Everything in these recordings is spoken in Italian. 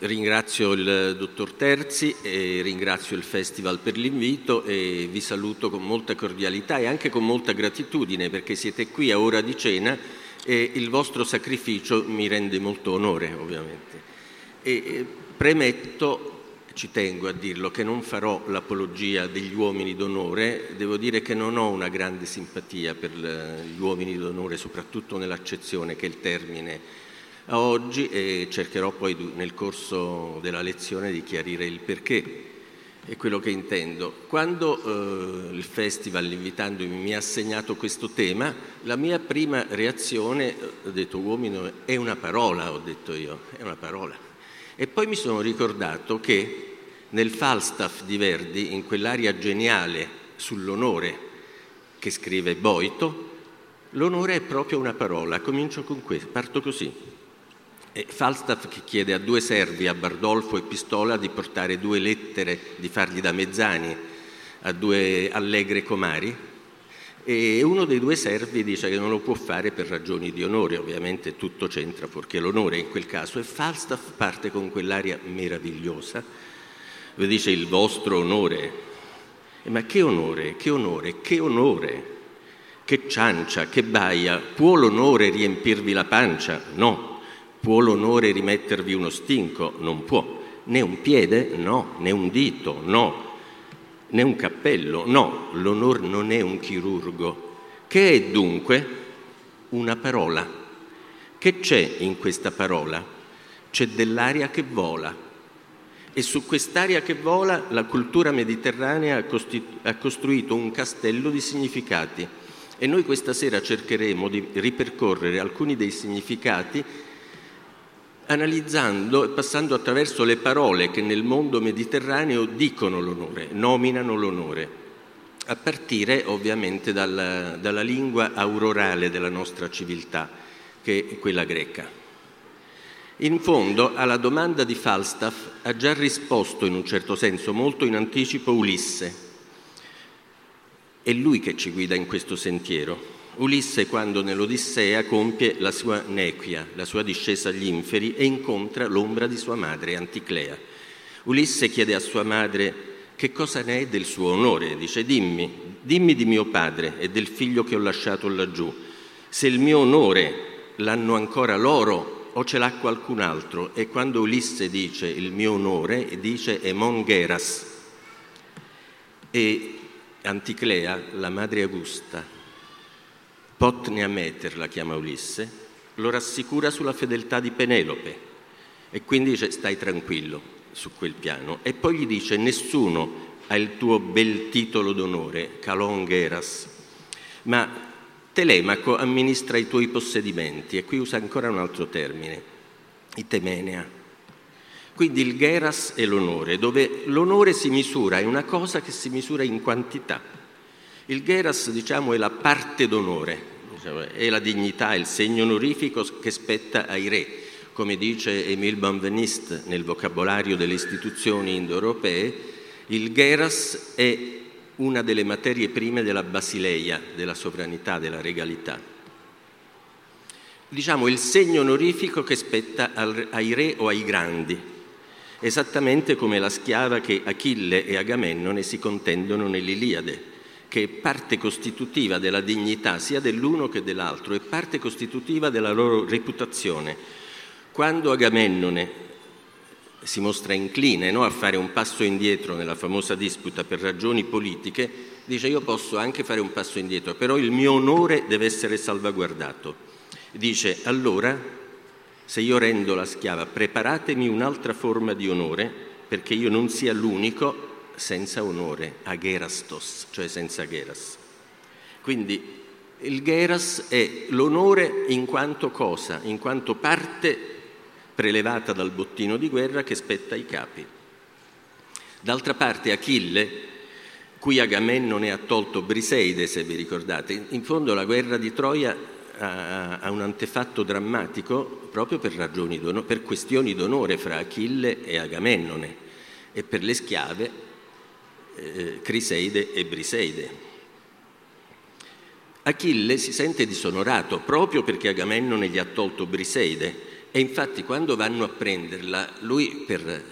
ringrazio il dottor Terzi e ringrazio il Festival per l'invito e vi saluto con molta cordialità e anche con molta gratitudine perché siete qui a ora di cena e il vostro sacrificio mi rende molto onore ovviamente. E premetto ci tengo a dirlo, che non farò l'apologia degli uomini d'onore, devo dire che non ho una grande simpatia per gli uomini d'onore, soprattutto nell'accezione che il termine oggi e cercherò poi nel corso della lezione di chiarire il perché e quello che intendo. Quando eh, il festival, invitandomi, mi ha assegnato questo tema, la mia prima reazione, ho detto uomini, è una parola, ho detto io, è una parola. E poi mi sono ricordato che nel Falstaff di Verdi, in quell'aria geniale sull'onore che scrive Boito, l'onore è proprio una parola. Comincio con questo, parto così. Falstaff che chiede a due servi, a Bardolfo e Pistola, di portare due lettere, di fargli da mezzani a due allegre comari, e uno dei due servi dice che non lo può fare per ragioni di onore, ovviamente tutto c'entra fuorché l'onore in quel caso, e Falstaff parte con quell'aria meravigliosa dove dice il vostro onore. E ma che onore, che onore, che onore, che ciancia, che baia, può l'onore riempirvi la pancia? No. Può l'onore rimettervi uno stinco? Non può. Né un piede? No. Né un dito? No. Né un cappello? No. L'onore non è un chirurgo. Che è dunque una parola? Che c'è in questa parola? C'è dell'aria che vola e su quest'aria che vola la cultura mediterranea ha, costruito un castello di significati e noi questa sera cercheremo di ripercorrere alcuni dei significati analizzando e passando attraverso le parole che nel mondo mediterraneo dicono l'onore, nominano l'onore, a partire ovviamente dalla, dalla lingua aurorale della nostra civiltà, che è quella greca. In fondo alla domanda di Falstaff ha già risposto in un certo senso molto in anticipo Ulisse. È lui che ci guida in questo sentiero. Ulisse quando nell'Odissea compie la sua nequia, la sua discesa agli inferi e incontra l'ombra di sua madre, Anticlea. Ulisse chiede a sua madre che cosa ne è del suo onore, dice dimmi, dimmi di mio padre e del figlio che ho lasciato laggiù. Se il mio onore l'hanno ancora loro o ce l'ha qualcun altro? E quando Ulisse dice il mio onore, dice Emon Geras. E Anticlea, la madre Augusta, Potnia Meter la chiama Ulisse, lo rassicura sulla fedeltà di Penelope e quindi dice stai tranquillo su quel piano. E poi gli dice nessuno ha il tuo bel titolo d'onore, Calon Geras, ma Telemaco amministra i tuoi possedimenti e qui usa ancora un altro termine, i temenea. Quindi il geras è l'onore, dove l'onore si misura, è una cosa che si misura in quantità. Il geras, diciamo, è la parte d'onore, diciamo, è la dignità, è il segno onorifico che spetta ai re. Come dice Emile Benveniste nel vocabolario delle istituzioni indoeuropee, il geras è una delle materie prime della basileia, della sovranità, della regalità. Diciamo il segno onorifico che spetta ai re o ai grandi, esattamente come la schiava che Achille e Agamennone si contendono nell'Iliade, che è parte costitutiva della dignità sia dell'uno che dell'altro, è parte costitutiva della loro reputazione. Quando Agamennone si mostra incline no, a fare un passo indietro nella famosa disputa per ragioni politiche, dice io posso anche fare un passo indietro, però il mio onore deve essere salvaguardato. Dice allora, se io rendo la schiava, preparatemi un'altra forma di onore perché io non sia l'unico senza onore, agerastos, cioè senza geras. Quindi il geras è l'onore in quanto cosa, in quanto parte prelevata dal bottino di guerra che spetta ai capi. D'altra parte Achille, cui Agamennone ha tolto Briseide, se vi ricordate, in fondo la guerra di Troia ha un antefatto drammatico proprio per, ragioni per questioni d'onore fra Achille e Agamennone e per le schiave eh, Criseide e Briseide. Achille si sente disonorato proprio perché Agamennone gli ha tolto Briseide E infatti quando vanno a prenderla, lui per,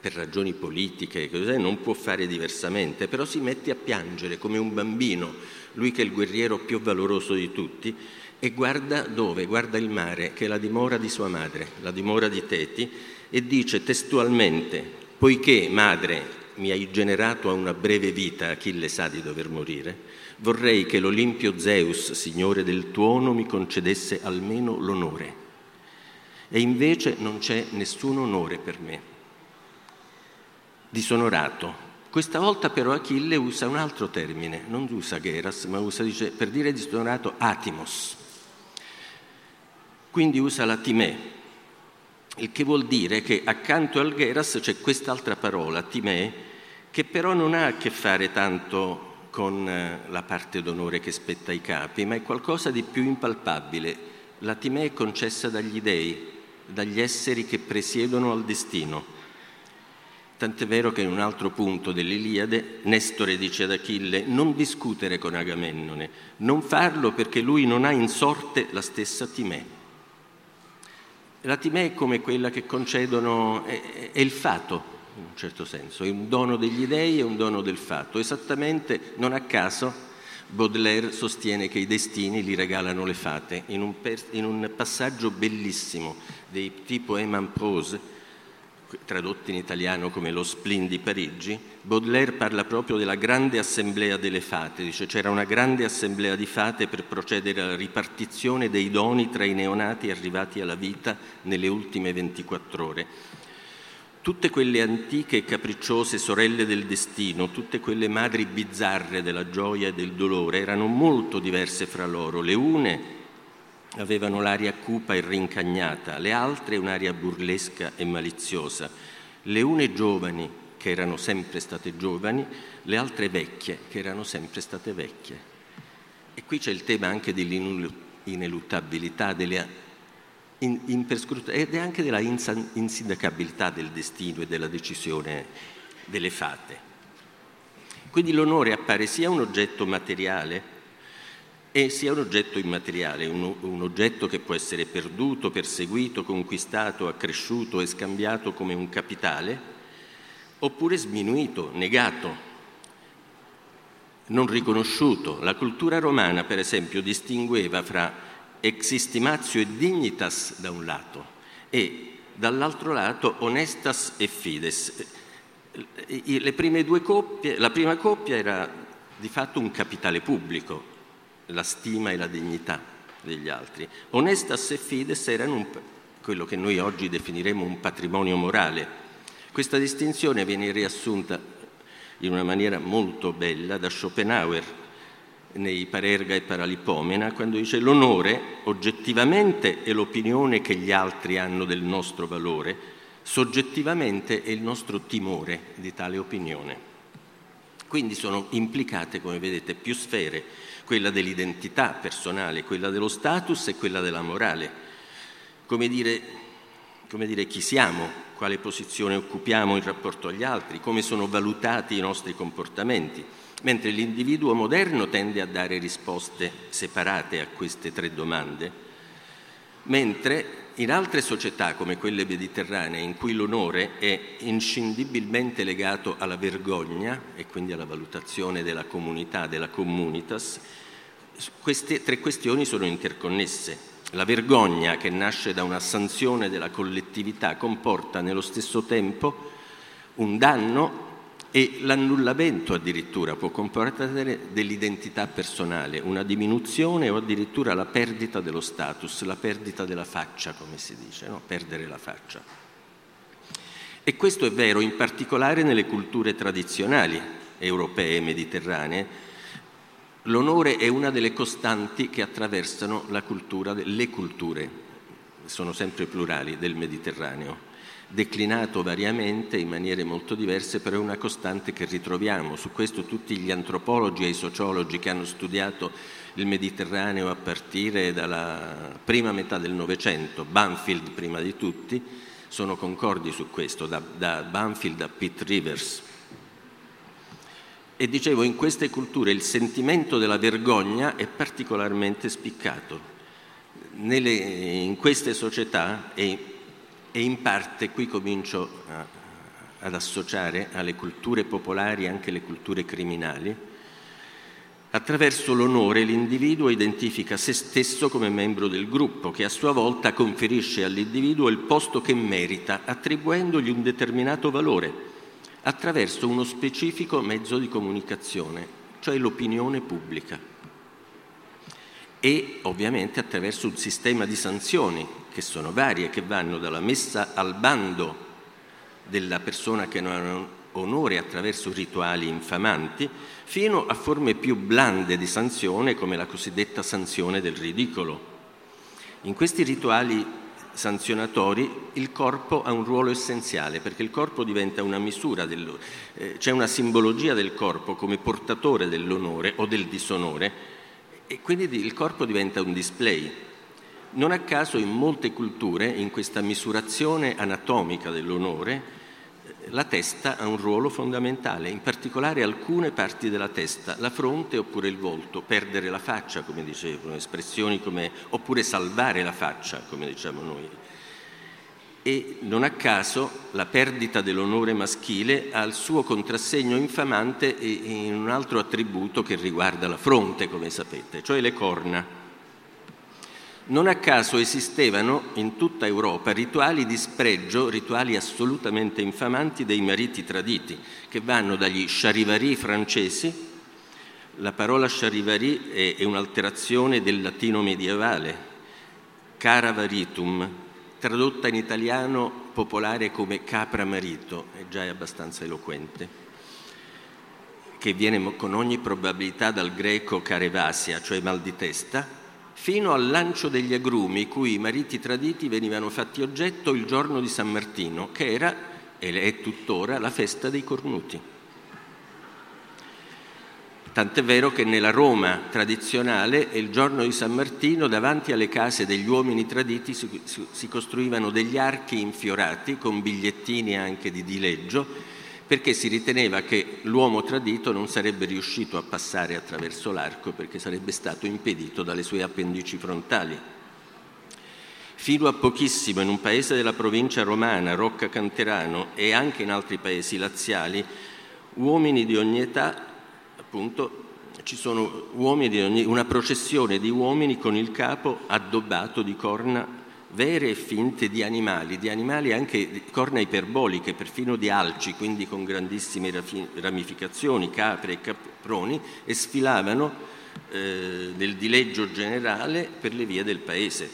per ragioni politiche non può fare diversamente, però si mette a piangere come un bambino, lui che è il guerriero più valoroso di tutti, e guarda dove? Guarda il mare, che è la dimora di sua madre, la dimora di Teti, e dice testualmente, poiché madre mi hai generato a una breve vita, Achille sa di dover morire, vorrei che l'Olimpio Zeus, signore del tuono, mi concedesse almeno l'onore. E invece non c'è nessun onore per me. Disonorato. Questa volta però Achille usa un altro termine, non usa Geras, ma usa, dice, per dire disonorato, atimos. Quindi usa la timè, il che vuol dire che accanto al Geras c'è quest'altra parola, timè, che però non ha a che fare tanto con eh, la parte d'onore che spetta ai capi, ma è qualcosa di più impalpabile. La timè è concessa dagli dei, dagli esseri che presiedono al destino. Tant'è vero che in un altro punto dell'Iliade Nestore dice ad Achille non discutere con Agamennone, non farlo perché lui non ha in sorte la stessa timè. La timè è come quella che concedono, è, è il fato, in un certo senso, è un dono degli dei e un dono del fatto. Esattamente, non a caso, Baudelaire sostiene che i destini li regalano le fate. In un, per, in un passaggio bellissimo dei tipo Eman Prose, tradotto in italiano come Lo Splin di Parigi, Baudelaire parla proprio della grande assemblea delle fate, dice c'era una grande assemblea di fate per procedere alla ripartizione dei doni tra i neonati arrivati alla vita nelle ultime 24 ore. Tutte quelle antiche e capricciose sorelle del destino, tutte quelle madri bizzarre della gioia e del dolore erano molto diverse fra loro. Le une avevano l'aria cupa e rincagnata, le altre un'aria burlesca e maliziosa. Le une giovani, che erano sempre state giovani, le altre vecchie, che erano sempre state vecchie. E qui c'è il tema anche dell'ineluttabilità delle in, ed anche della insindacabilità del destino e della decisione delle fate. Quindi l'onore appare sia un oggetto materiale e sia un oggetto immateriale, un, un, oggetto che può essere perduto, perseguito, conquistato, accresciuto e scambiato come un capitale, oppure sminuito, negato, non riconosciuto. La cultura romana, per esempio, distingueva fra existimatio e dignitas da un lato e dall'altro lato onestas e fides. Coppie, la prima coppia era di fatto un capitale pubblico, la stima e la dignità degli altri. Onestas e fides erano un, quello che noi oggi definiremo un patrimonio morale. Questa distinzione viene riassunta in una maniera molto bella da Schopenhauer nei Parerga e Paralipomena, quando dice l'onore oggettivamente è l'opinione che gli altri hanno del nostro valore, soggettivamente è il nostro timore di tale opinione. Quindi sono implicate, come vedete, più sfere, quella dell'identità personale, quella dello status e quella della morale. Come dire, come dire chi siamo, quale posizione occupiamo in rapporto agli altri, come sono valutati i nostri comportamenti mentre l'individuo moderno tende a dare risposte separate a queste tre domande, mentre in altre società come quelle mediterranee, in cui l'onore è inscindibilmente legato alla vergogna e quindi alla valutazione della comunità, della communitas, queste tre questioni sono interconnesse. La vergogna che nasce da una sanzione della collettività comporta nello stesso tempo un danno e l'annullamento addirittura può comportare dell'identità personale, una diminuzione o addirittura la perdita dello status, la perdita della faccia, come si dice, no? perdere la faccia. E questo è vero in particolare nelle culture tradizionali europee e mediterranee. L'onore è una delle costanti che attraversano la cultura, le culture, sono sempre plurali, del Mediterraneo declinato variamente in maniere molto diverse, però è una costante che ritroviamo. Su questo tutti gli antropologi e i sociologi che hanno studiato il Mediterraneo a partire dalla prima metà del Novecento, Banfield prima di tutti, sono concordi su questo, da, da Banfield a Pitt Rivers. E dicevo, in queste culture il sentimento della vergogna è particolarmente spiccato. Nelle, in queste società e, e, in parte qui comincio a, ad associare alle culture popolari anche le culture criminali, attraverso l'onore l'individuo identifica se stesso come membro del gruppo che a sua volta conferisce all'individuo il posto che merita attribuendogli un determinato valore attraverso uno specifico mezzo di comunicazione, cioè l'opinione pubblica e ovviamente attraverso un sistema di sanzioni che sono varie, che vanno dalla messa al bando della persona che non ha onore attraverso rituali infamanti, fino a forme più blande di sanzione come la cosiddetta sanzione del ridicolo. In questi rituali sanzionatori il corpo ha un ruolo essenziale perché il corpo diventa una misura, del, eh, c'è una simbologia del corpo come portatore dell'onore o del disonore e quindi il corpo diventa un display. Non a caso in molte culture, in questa misurazione anatomica dell'onore, la testa ha un ruolo fondamentale, in particolare alcune parti della testa, la fronte oppure il volto, perdere la faccia, come dicevano, espressioni come oppure salvare la faccia, come diciamo noi e non a caso la perdita dell'onore maschile ha il suo contrassegno infamante in un altro attributo che riguarda la fronte, come sapete, cioè le corna. Non a caso esistevano in tutta Europa rituali di spregio, rituali assolutamente infamanti dei mariti traditi, che vanno dagli charivari francesi, la parola charivari è un'alterazione del latino medievale, caravaritum, tradotta in italiano popolare come capra marito, è già abbastanza eloquente, che viene con ogni probabilità dal greco carevasia, cioè mal di testa, fino al lancio degli agrumi, cui i mariti traditi venivano fatti oggetto il giorno di San Martino, che era, e è tuttora, la festa dei cornuti. Tant'è vero che nella Roma tradizionale il giorno di San Martino davanti alle case degli uomini traditi si, costruivano degli archi infiorati con bigliettini anche di dileggio perché si riteneva che l'uomo tradito non sarebbe riuscito a passare attraverso l'arco perché sarebbe stato impedito dalle sue appendici frontali. Fino a pochissimo in un paese della provincia romana, Rocca Canterano, e anche in altri paesi laziali, uomini di ogni età appunto ci sono ogni, una processione di uomini con il capo addobbato di corna vere e finte di animali, di animali anche di corna iperboliche, perfino di alci, quindi con grandissime ramificazioni, capre e caproni, e sfilavano eh, nel dileggio generale per le vie del paese.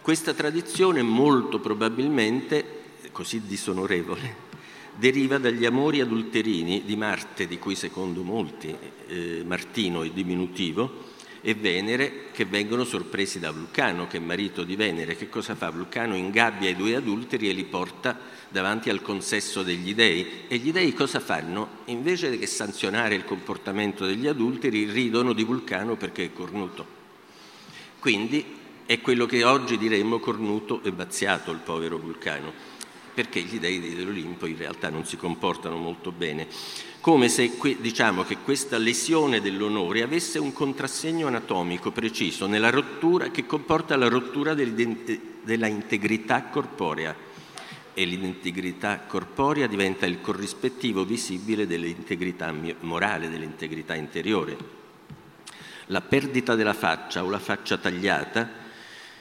Questa tradizione molto probabilmente, così disonorevole, deriva dagli amori adulterini di Marte, di cui secondo molti eh, Martino è diminutivo, e Venere che vengono sorpresi da Vulcano, che è marito di Venere. Che cosa fa? Vulcano ingabbia i due adulteri e li porta davanti al consesso degli dei. E gli dei cosa fanno? Invece che sanzionare il comportamento degli adulteri, ridono di Vulcano perché è cornuto. Quindi è quello che oggi diremmo cornuto e bazziato il povero Vulcano perché gli dei dell'Olimpo in realtà non si comportano molto bene, come se diciamo che questa lesione dell'onore avesse un contrassegno anatomico preciso rottura, che comporta la rottura della integrità corporea e l'integrità corporea diventa il corrispettivo visibile dell'integrità morale, dell'integrità interiore. La perdita della faccia o la faccia tagliata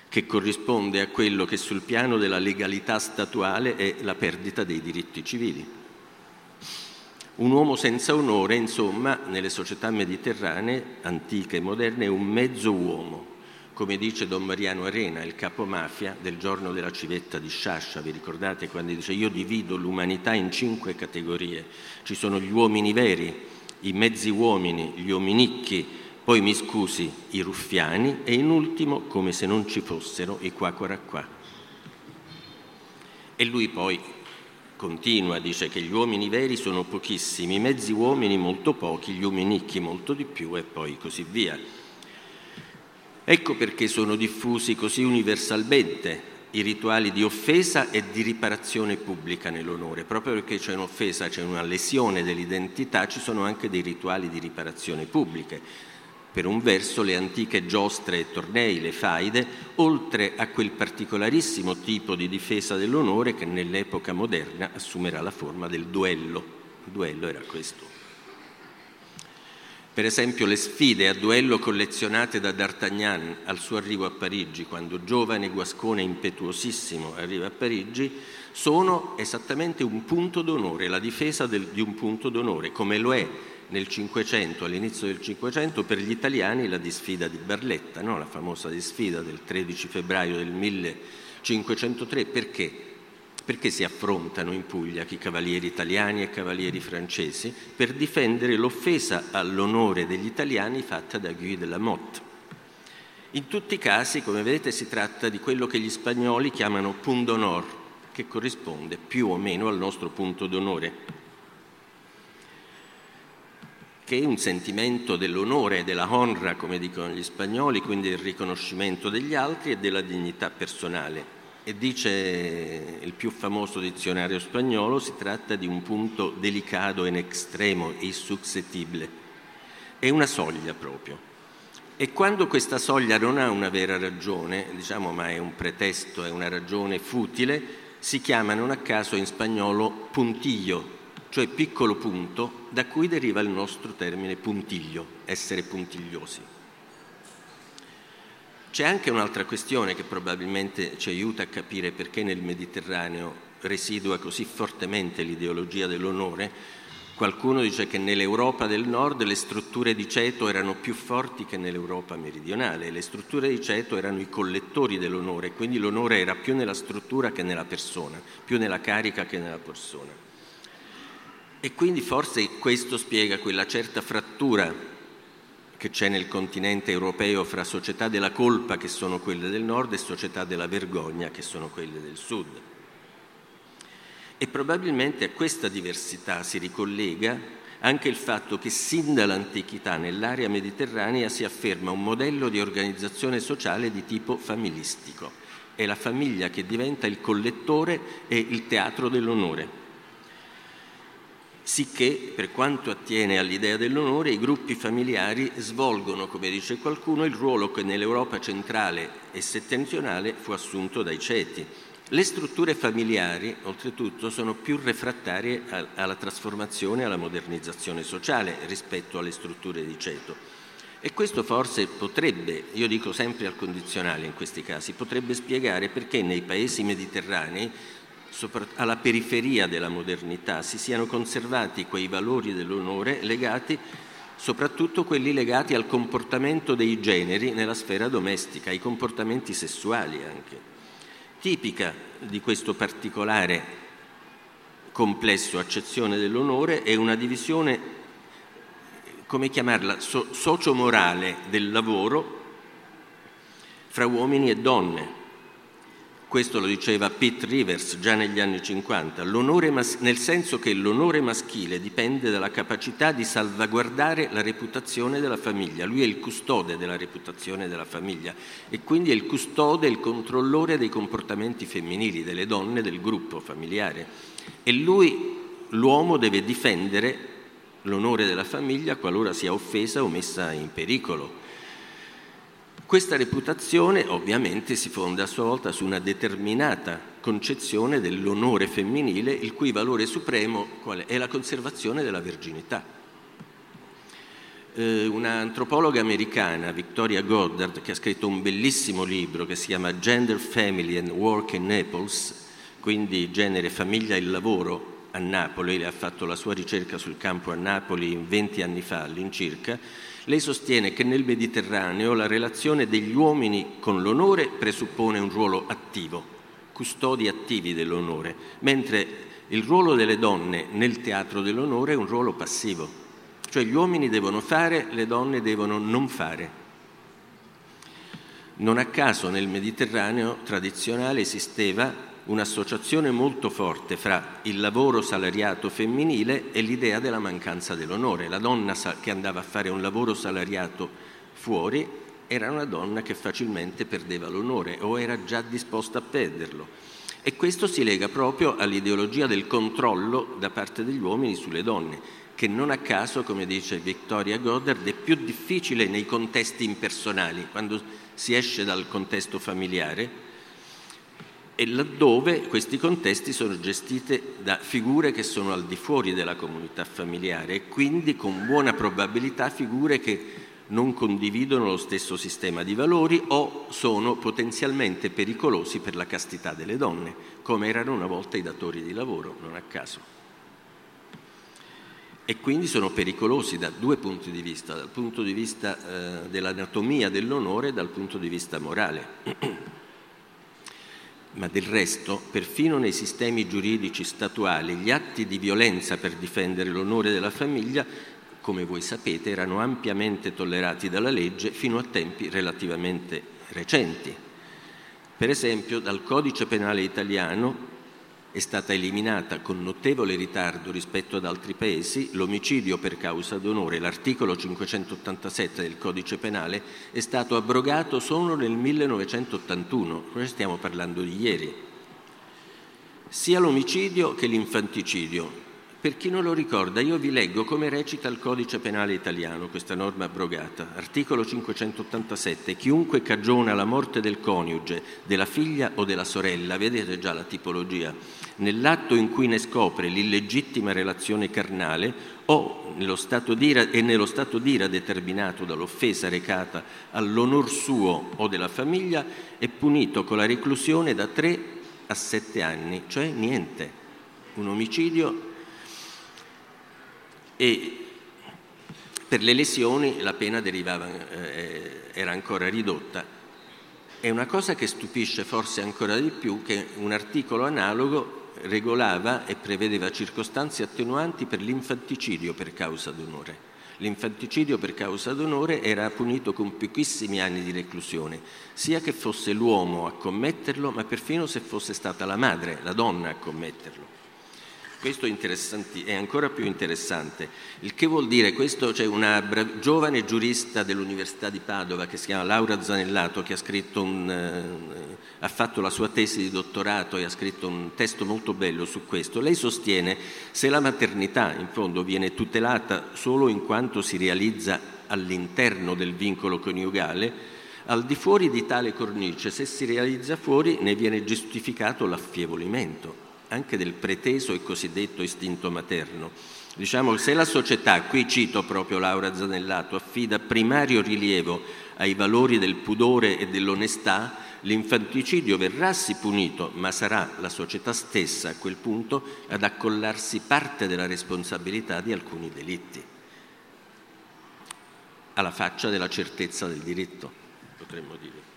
che corrisponde a quello che sul piano della legalità statuale è la perdita dei diritti civili. Un uomo senza onore, insomma, nelle società mediterranee, antiche e moderne, è un mezzo uomo, come dice Don Mariano Arena, il capo mafia del giorno della civetta di Sciascia, vi ricordate quando dice io divido l'umanità in cinque categorie, ci sono gli uomini veri, i mezzi uomini, gli uominicchi, poi mi scusi i ruffiani e in ultimo, come se non ci fossero, i qua qua qua. E lui poi continua, dice che gli uomini veri sono pochissimi, i mezzi uomini molto pochi, gli uominicchi molto di più e poi così via. Ecco perché sono diffusi così universalmente i rituali di offesa e di riparazione pubblica nell'onore. Proprio perché c'è un'offesa, c'è una lesione dell'identità, ci sono anche dei rituali di riparazione pubbliche per un verso le antiche giostre e tornei, le faide, oltre a quel particolarissimo tipo di difesa dell'onore che nell'epoca moderna assumerà la forma del duello. Il duello era questo. Per esempio le sfide a duello collezionate da D'Artagnan al suo arrivo a Parigi, quando giovane guascone impetuosissimo arriva a Parigi, sono esattamente un punto d'onore, la difesa del, di un punto d'onore, come lo è nel Cinquecento, all'inizio del Cinquecento, per gli italiani la disfida di Barletta, no? la famosa disfida del 13 febbraio del 1503. Perché? Perché si affrontano in Puglia i cavalieri italiani e cavalieri francesi per difendere l'offesa all'onore degli italiani fatta da Guy de la Motte. In tutti i casi, come vedete, si tratta di quello che gli spagnoli chiamano punto d'onor, che corrisponde più o meno al nostro punto d'onore che è un sentimento dell'onore e della honra, come dicono gli spagnoli, quindi del riconoscimento degli altri e della dignità personale. E dice il più famoso dizionario spagnolo, si tratta di un punto delicato in extremo, insuscettibile. È una soglia proprio. E quando questa soglia non ha una vera ragione, diciamo ma è un pretesto, è una ragione futile, si chiama non a caso in spagnolo puntiglio, cioè piccolo punto, da cui deriva il nostro termine puntiglio, essere puntigliosi. C'è anche un'altra questione che probabilmente ci aiuta a capire perché nel Mediterraneo residua così fortemente l'ideologia dell'onore. Qualcuno dice che nell'Europa del Nord le strutture di ceto erano più forti che nell'Europa meridionale. Le strutture di ceto erano i collettori dell'onore, quindi l'onore era più nella struttura che nella persona, più nella carica che nella persona. E quindi forse questo spiega quella certa frattura che c'è nel continente europeo fra società della colpa, che sono quelle del nord, e società della vergogna, che sono quelle del sud. E probabilmente a questa diversità si ricollega anche il fatto che sin dall'antichità nell'area mediterranea si afferma un modello di organizzazione sociale di tipo familistico. È la famiglia che diventa il collettore e il teatro dell'onore sicché per quanto attiene all'idea dell'onore i gruppi familiari svolgono, come dice qualcuno, il ruolo che nell'Europa centrale e settentrionale fu assunto dai ceti. Le strutture familiari, oltretutto, sono più refrattarie alla trasformazione e alla modernizzazione sociale rispetto alle strutture di ceto. E questo forse potrebbe, io dico sempre al condizionale in questi casi, potrebbe spiegare perché nei paesi mediterranei alla periferia della modernità, si siano conservati quei valori dell'onore legati soprattutto quelli legati al comportamento dei generi nella sfera domestica, ai comportamenti sessuali anche. Tipica di questo particolare complesso accezione dell'onore è una divisione, come chiamarla, so- sociomorale del lavoro fra uomini e donne, questo lo diceva Pete Rivers già negli anni 50, mas- nel senso che l'onore maschile dipende dalla capacità di salvaguardare la reputazione della famiglia. Lui è il custode della reputazione della famiglia e quindi è il custode, il controllore dei comportamenti femminili, delle donne del gruppo familiare. E lui, l'uomo, deve difendere l'onore della famiglia qualora sia offesa o messa in pericolo. Questa reputazione ovviamente si fonda a sua volta su una determinata concezione dell'onore femminile, il cui valore supremo è la conservazione della verginità. Eh, un'antropologa americana, Victoria Goddard, che ha scritto un bellissimo libro che si chiama Gender, Family and Work in Naples, quindi genere, famiglia e lavoro a Napoli, lei ha fatto la sua ricerca sul campo a Napoli 20 anni fa all'incirca, lei sostiene che nel Mediterraneo la relazione degli uomini con l'onore presuppone un ruolo attivo, custodi attivi dell'onore, mentre il ruolo delle donne nel teatro dell'onore è un ruolo passivo, cioè gli uomini devono fare, le donne devono non fare. Non a caso nel Mediterraneo tradizionale esisteva un'associazione molto forte fra il lavoro salariato femminile e l'idea della mancanza dell'onore. La donna che andava a fare un lavoro salariato fuori era una donna che facilmente perdeva l'onore o era già disposta a perderlo. E questo si lega proprio all'ideologia del controllo da parte degli uomini sulle donne, che non a caso, come dice Victoria Goddard, è più difficile nei contesti impersonali, quando si esce dal contesto familiare, e laddove questi contesti sono gestiti da figure che sono al di fuori della comunità familiare e quindi con buona probabilità figure che non condividono lo stesso sistema di valori o sono potenzialmente pericolosi per la castità delle donne, come erano una volta i datori di lavoro, non a caso. E quindi sono pericolosi da due punti di vista, dal punto di vista eh, dell'anatomia dell'onore e dal punto di vista morale. Ma del resto, perfino nei sistemi giuridici statuali, gli atti di violenza per difendere l'onore della famiglia, come voi sapete, erano ampiamente tollerati dalla legge fino a tempi relativamente recenti. Per esempio, dal codice penale italiano è stata eliminata con notevole ritardo rispetto ad altri paesi l'omicidio per causa d'onore. L'articolo 587 del codice penale è stato abrogato solo nel 1981, noi stiamo parlando di ieri. Sia l'omicidio che l'infanticidio per chi non lo ricorda, io vi leggo come recita il codice penale italiano, questa norma abrogata. Articolo 587. Chiunque cagiona la morte del coniuge, della figlia o della sorella, vedete già la tipologia, nell'atto in cui ne scopre l'illegittima relazione carnale o nello stato d'ira, e nello stato d'ira determinato dall'offesa recata all'onor suo o della famiglia, è punito con la reclusione da 3 a 7 anni, cioè niente. Un omicidio e per le lesioni la pena derivava, eh, era ancora ridotta. È una cosa che stupisce forse ancora di più che un articolo analogo regolava e prevedeva circostanze attenuanti per l'infanticidio per causa d'onore. L'infanticidio per causa d'onore era punito con pochissimi anni di reclusione, sia che fosse l'uomo a commetterlo, ma perfino se fosse stata la madre, la donna a commetterlo. Questo è, ancora più interessante. Il che vuol dire, questo c'è una bra- giovane giurista dell'Università di Padova che si chiama Laura Zanellato che ha, un, eh, ha fatto la sua tesi di dottorato e ha scritto un testo molto bello su questo. Lei sostiene se la maternità in fondo viene tutelata solo in quanto si realizza all'interno del vincolo coniugale, al di fuori di tale cornice, se si realizza fuori, ne viene giustificato l'affievolimento anche del preteso e cosiddetto istinto materno. Diciamo se la società, qui cito proprio Laura Zanellato, affida primario rilievo ai valori del pudore e dell'onestà, l'infanticidio verrà sì punito, ma sarà la società stessa a quel punto ad accollarsi parte della responsabilità di alcuni delitti, alla faccia della certezza del diritto, potremmo dire.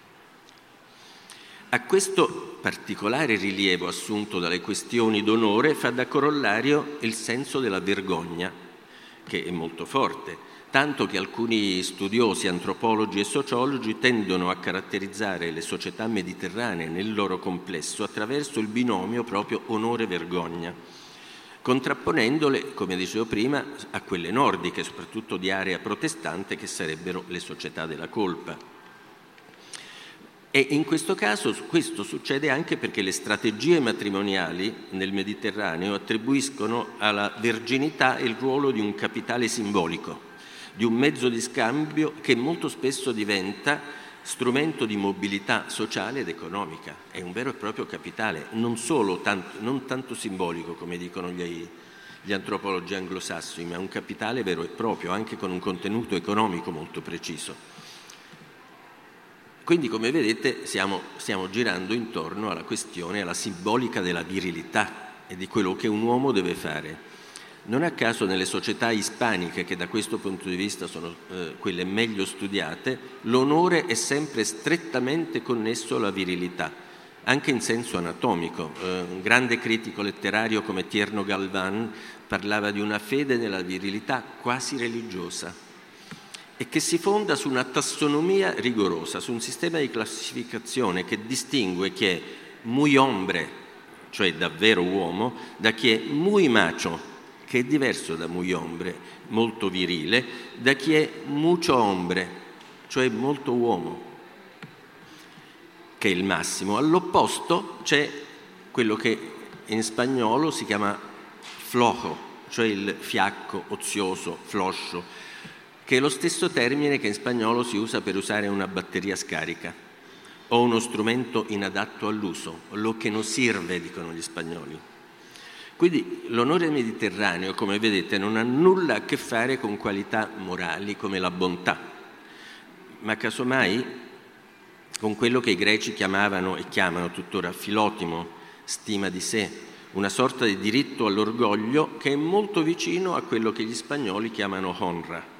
A questo particolare rilievo assunto dalle questioni d'onore fa da corollario il senso della vergogna, che è molto forte, tanto che alcuni studiosi, antropologi e sociologi tendono a caratterizzare le società mediterranee nel loro complesso attraverso il binomio proprio onore-vergogna, contrapponendole, come dicevo prima, a quelle nordiche, soprattutto di area protestante, che sarebbero le società della colpa. E in questo caso questo succede anche perché le strategie matrimoniali nel Mediterraneo attribuiscono alla verginità il ruolo di un capitale simbolico, di un mezzo di scambio che molto spesso diventa strumento di mobilità sociale ed economica. È un vero e proprio capitale, non, tanto, non tanto simbolico come dicono gli, gli antropologi anglosassoni, ma un capitale vero e proprio, anche con un contenuto economico molto preciso. Quindi, come vedete, stiamo, stiamo girando intorno alla questione, alla simbolica della virilità e di quello che un uomo deve fare. Non a caso nelle società ispaniche, che da questo punto di vista sono eh, quelle meglio studiate, l'onore è sempre strettamente connesso alla virilità, anche in senso anatomico. Eh, un grande critico letterario come Tierno Galvan parlava di una fede nella virilità quasi religiosa e che si fonda su una tassonomia rigorosa, su un sistema di classificazione che distingue chi è muy hombre, cioè davvero uomo, da chi è muy macho, che è diverso da muy hombre, molto virile, da chi è mucho hombre, cioè molto uomo, che è il massimo. All'opposto c'è quello che in spagnolo si chiama flojo, cioè il fiacco, ozioso, floscio, che è lo stesso termine che in spagnolo si usa per usare una batteria scarica o uno strumento inadatto all'uso, lo che non serve, dicono gli spagnoli. Quindi l'onore mediterraneo, come vedete, non ha nulla a che fare con qualità morali come la bontà, ma casomai con quello che i greci chiamavano e chiamano tuttora filotimo, stima di sé, una sorta di diritto all'orgoglio che è molto vicino a quello che gli spagnoli chiamano honra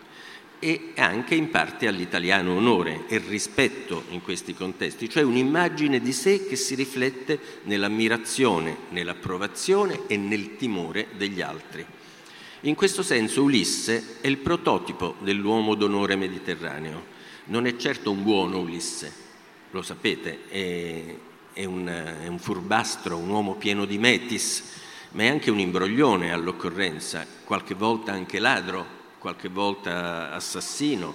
e anche in parte all'italiano onore e rispetto in questi contesti, cioè un'immagine di sé che si riflette nell'ammirazione, nell'approvazione e nel timore degli altri. In questo senso Ulisse è il prototipo dell'uomo d'onore mediterraneo. Non è certo un buono Ulisse, lo sapete, è, è, un, è un furbastro, un uomo pieno di metis, ma è anche un imbroglione all'occorrenza, qualche volta anche ladro, qualche volta assassino.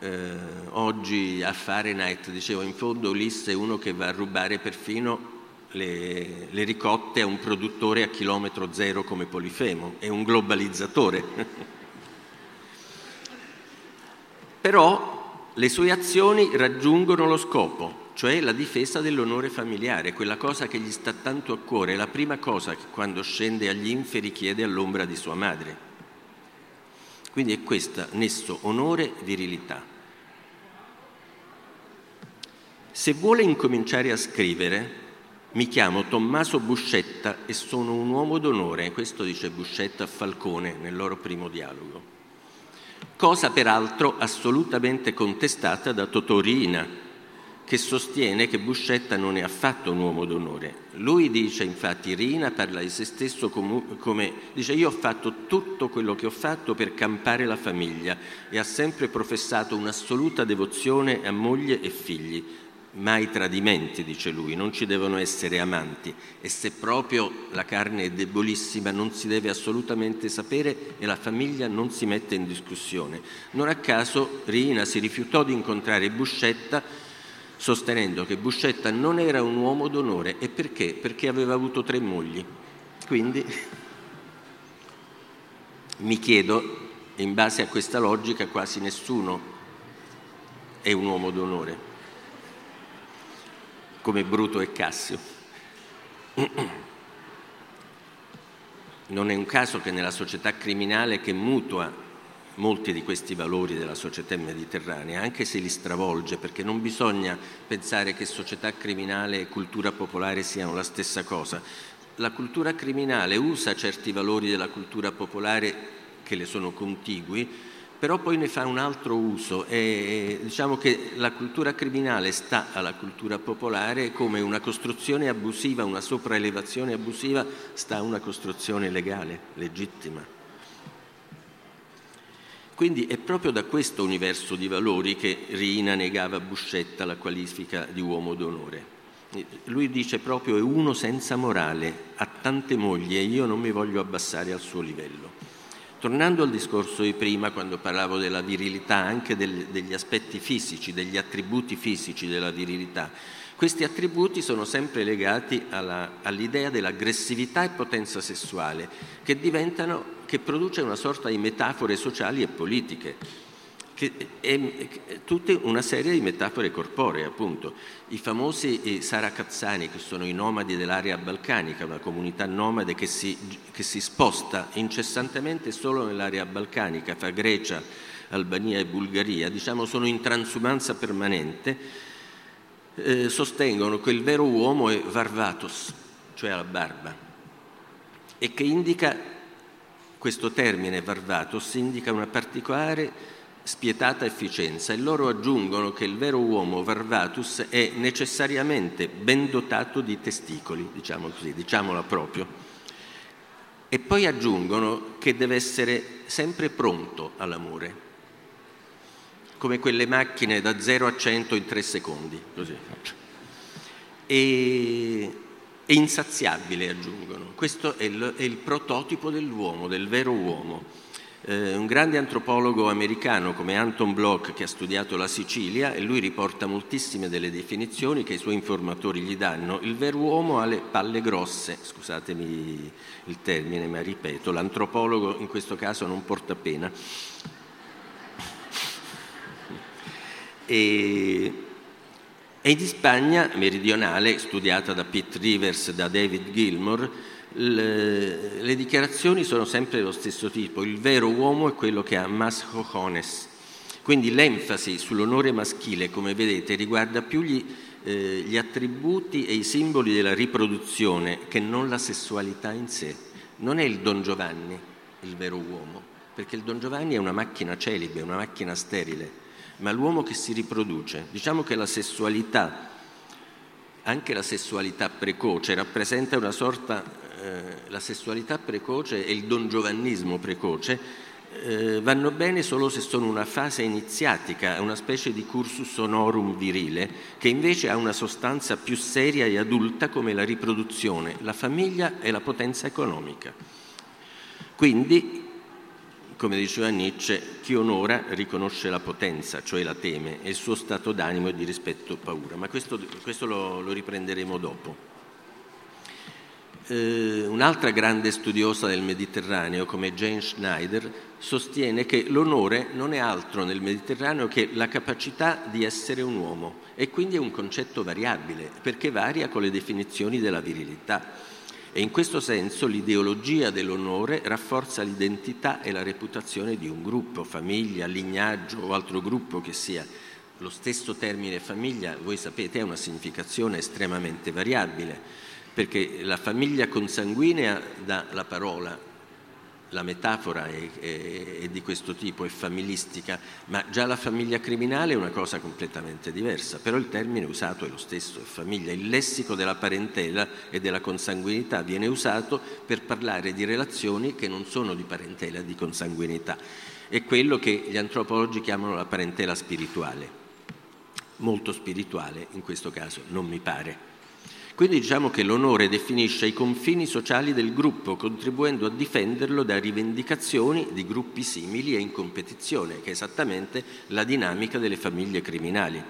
Eh, oggi a Fahrenheit dicevo in fondo Ulisse è uno che va a rubare perfino le, le ricotte a un produttore a chilometro zero come Polifemo, è un globalizzatore. Però le sue azioni raggiungono lo scopo, cioè la difesa dell'onore familiare, quella cosa che gli sta tanto a cuore, la prima cosa che quando scende agli inferi chiede all'ombra di sua madre. Quindi è questo nesso onore-virilità. Se vuole incominciare a scrivere, mi chiamo Tommaso Buscetta e sono un uomo d'onore, questo dice Buscetta a Falcone nel loro primo dialogo. Cosa peraltro assolutamente contestata da Totorina, che sostiene che Buscetta non è affatto un uomo d'onore. Lui dice, infatti, Rina parla di se stesso come, dice io ho fatto tutto quello che ho fatto per campare la famiglia e ha sempre professato un'assoluta devozione a moglie e figli. Mai tradimenti, dice lui, non ci devono essere amanti e se proprio la carne è debolissima non si deve assolutamente sapere e la famiglia non si mette in discussione. Non a caso Rina si rifiutò di incontrare Buscetta sostenendo che Buscetta non era un uomo d'onore. E perché? Perché aveva avuto tre mogli. Quindi mi chiedo, in base a questa logica, quasi nessuno è un uomo d'onore, come Bruto e Cassio. Non è un caso che nella società criminale che mutua molti di questi valori della società mediterranea, anche se li stravolge, perché non bisogna pensare che società criminale e cultura popolare siano la stessa cosa. La cultura criminale usa certi valori della cultura popolare che le sono contigui, però poi ne fa un altro uso e diciamo che la cultura criminale sta alla cultura popolare come una costruzione abusiva, una sopraelevazione abusiva sta a una costruzione legale, legittima. Quindi è proprio da questo universo di valori che Rina negava a Buscetta la qualifica di uomo d'onore. Lui dice proprio è uno senza morale, ha tante mogli e io non mi voglio abbassare al suo livello. Tornando al discorso di prima, quando parlavo della virilità, anche del, degli aspetti fisici, degli attributi fisici della virilità, questi attributi sono sempre legati alla, all'idea dell'aggressività e potenza sessuale, che, che produce una sorta di metafore sociali e politiche, che è, tutta una serie di metafore corporee, appunto. I famosi Sarakazzani, che sono i nomadi dell'area balcanica, una comunità nomade che si, che si sposta incessantemente solo nell'area balcanica, fra Grecia, Albania e Bulgaria, diciamo sono in transumanza permanente eh, sostengono che il vero uomo è varvatos, cioè la barba, e che indica, questo termine varvatos indica una particolare spietata efficienza e loro aggiungono che il vero uomo varvatus è necessariamente ben dotato di testicoli, diciamo così, diciamola proprio. E poi aggiungono che deve essere sempre pronto all'amore, come quelle macchine da 0 a 100 in 3 secondi. Così. E, e insaziabile, aggiungono. Questo è il, è il prototipo dell'uomo, del vero uomo. eh, un grande antropologo americano come Anton Bloch che ha studiato la Sicilia e lui riporta moltissime delle definizioni che i suoi informatori gli danno. Il vero uomo ha le palle grosse, scusatemi il termine, ma ripeto, l'antropologo in questo caso non porta pena. E, e in Spagna meridionale, studiata da Pete Rivers e da David Gilmore, le, le, dichiarazioni sono sempre dello stesso tipo, il vero uomo è quello che ha mas cojones, quindi l'enfasi sull'onore maschile, come vedete, riguarda più gli, eh, gli attributi e i simboli della riproduzione che non la sessualità in sé. Non è il Don Giovanni il vero uomo, perché il Don Giovanni è una macchina celibe, una macchina sterile, ma l'uomo che si riproduce. Diciamo che la sessualità, anche la sessualità precoce, rappresenta una sorta eh, la sessualità precoce e il dongiovannismo precoce eh, vanno bene solo se sono una fase iniziatica, una specie di cursus honorum virile, che invece ha una sostanza più seria e adulta come la riproduzione, la famiglia e la potenza economica. Quindi, come diceva Nietzsche, chi onora riconosce la potenza, cioè la teme, e il suo stato d'animo è di rispetto e paura. Ma questo, questo lo, lo riprenderemo dopo. Eh, un'altra grande studiosa del Mediterraneo, come Jane Schneider, sostiene che l'onore non è altro nel Mediterraneo che la capacità di essere un uomo e quindi è un concetto variabile perché varia con le definizioni della virilità. E in questo senso l'ideologia dell'onore rafforza l'identità e la reputazione di un gruppo, famiglia, lignaggio o altro gruppo che sia. Lo stesso termine famiglia, voi sapete, ha una significazione estremamente variabile perché la famiglia consanguinea dà la parola, la metafora è, è, è, di questo tipo, è familistica, ma già la famiglia criminale è una cosa completamente diversa, però il termine usato è lo stesso, è famiglia. Il lessico della parentela e della consanguinità viene usato per parlare di relazioni che non sono di parentela, di consanguinità. È quello che gli antropologi chiamano la parentela spirituale, molto spirituale in questo caso, non mi pare. Quindi diciamo che l'onore definisce i confini sociali del gruppo, contribuendo a difenderlo da rivendicazioni di gruppi simili e in competizione, che è esattamente la dinamica delle famiglie criminali.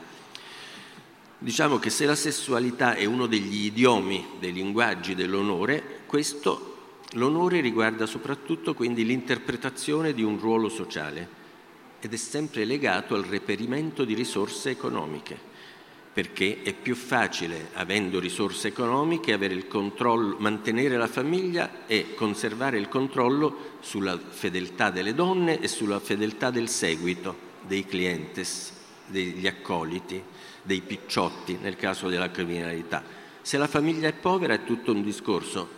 Diciamo che se la sessualità è uno degli idiomi, dei linguaggi dell'onore, questo, l'onore riguarda soprattutto quindi l'interpretazione di un ruolo sociale ed è sempre legato al reperimento di risorse economiche perché è più facile, avendo risorse economiche, mantenere la famiglia e conservare il controllo sulla fedeltà delle donne e sulla fedeltà del seguito, dei clientes, degli accoliti, dei picciotti nel caso della criminalità. Se la famiglia è povera è tutto un discorso.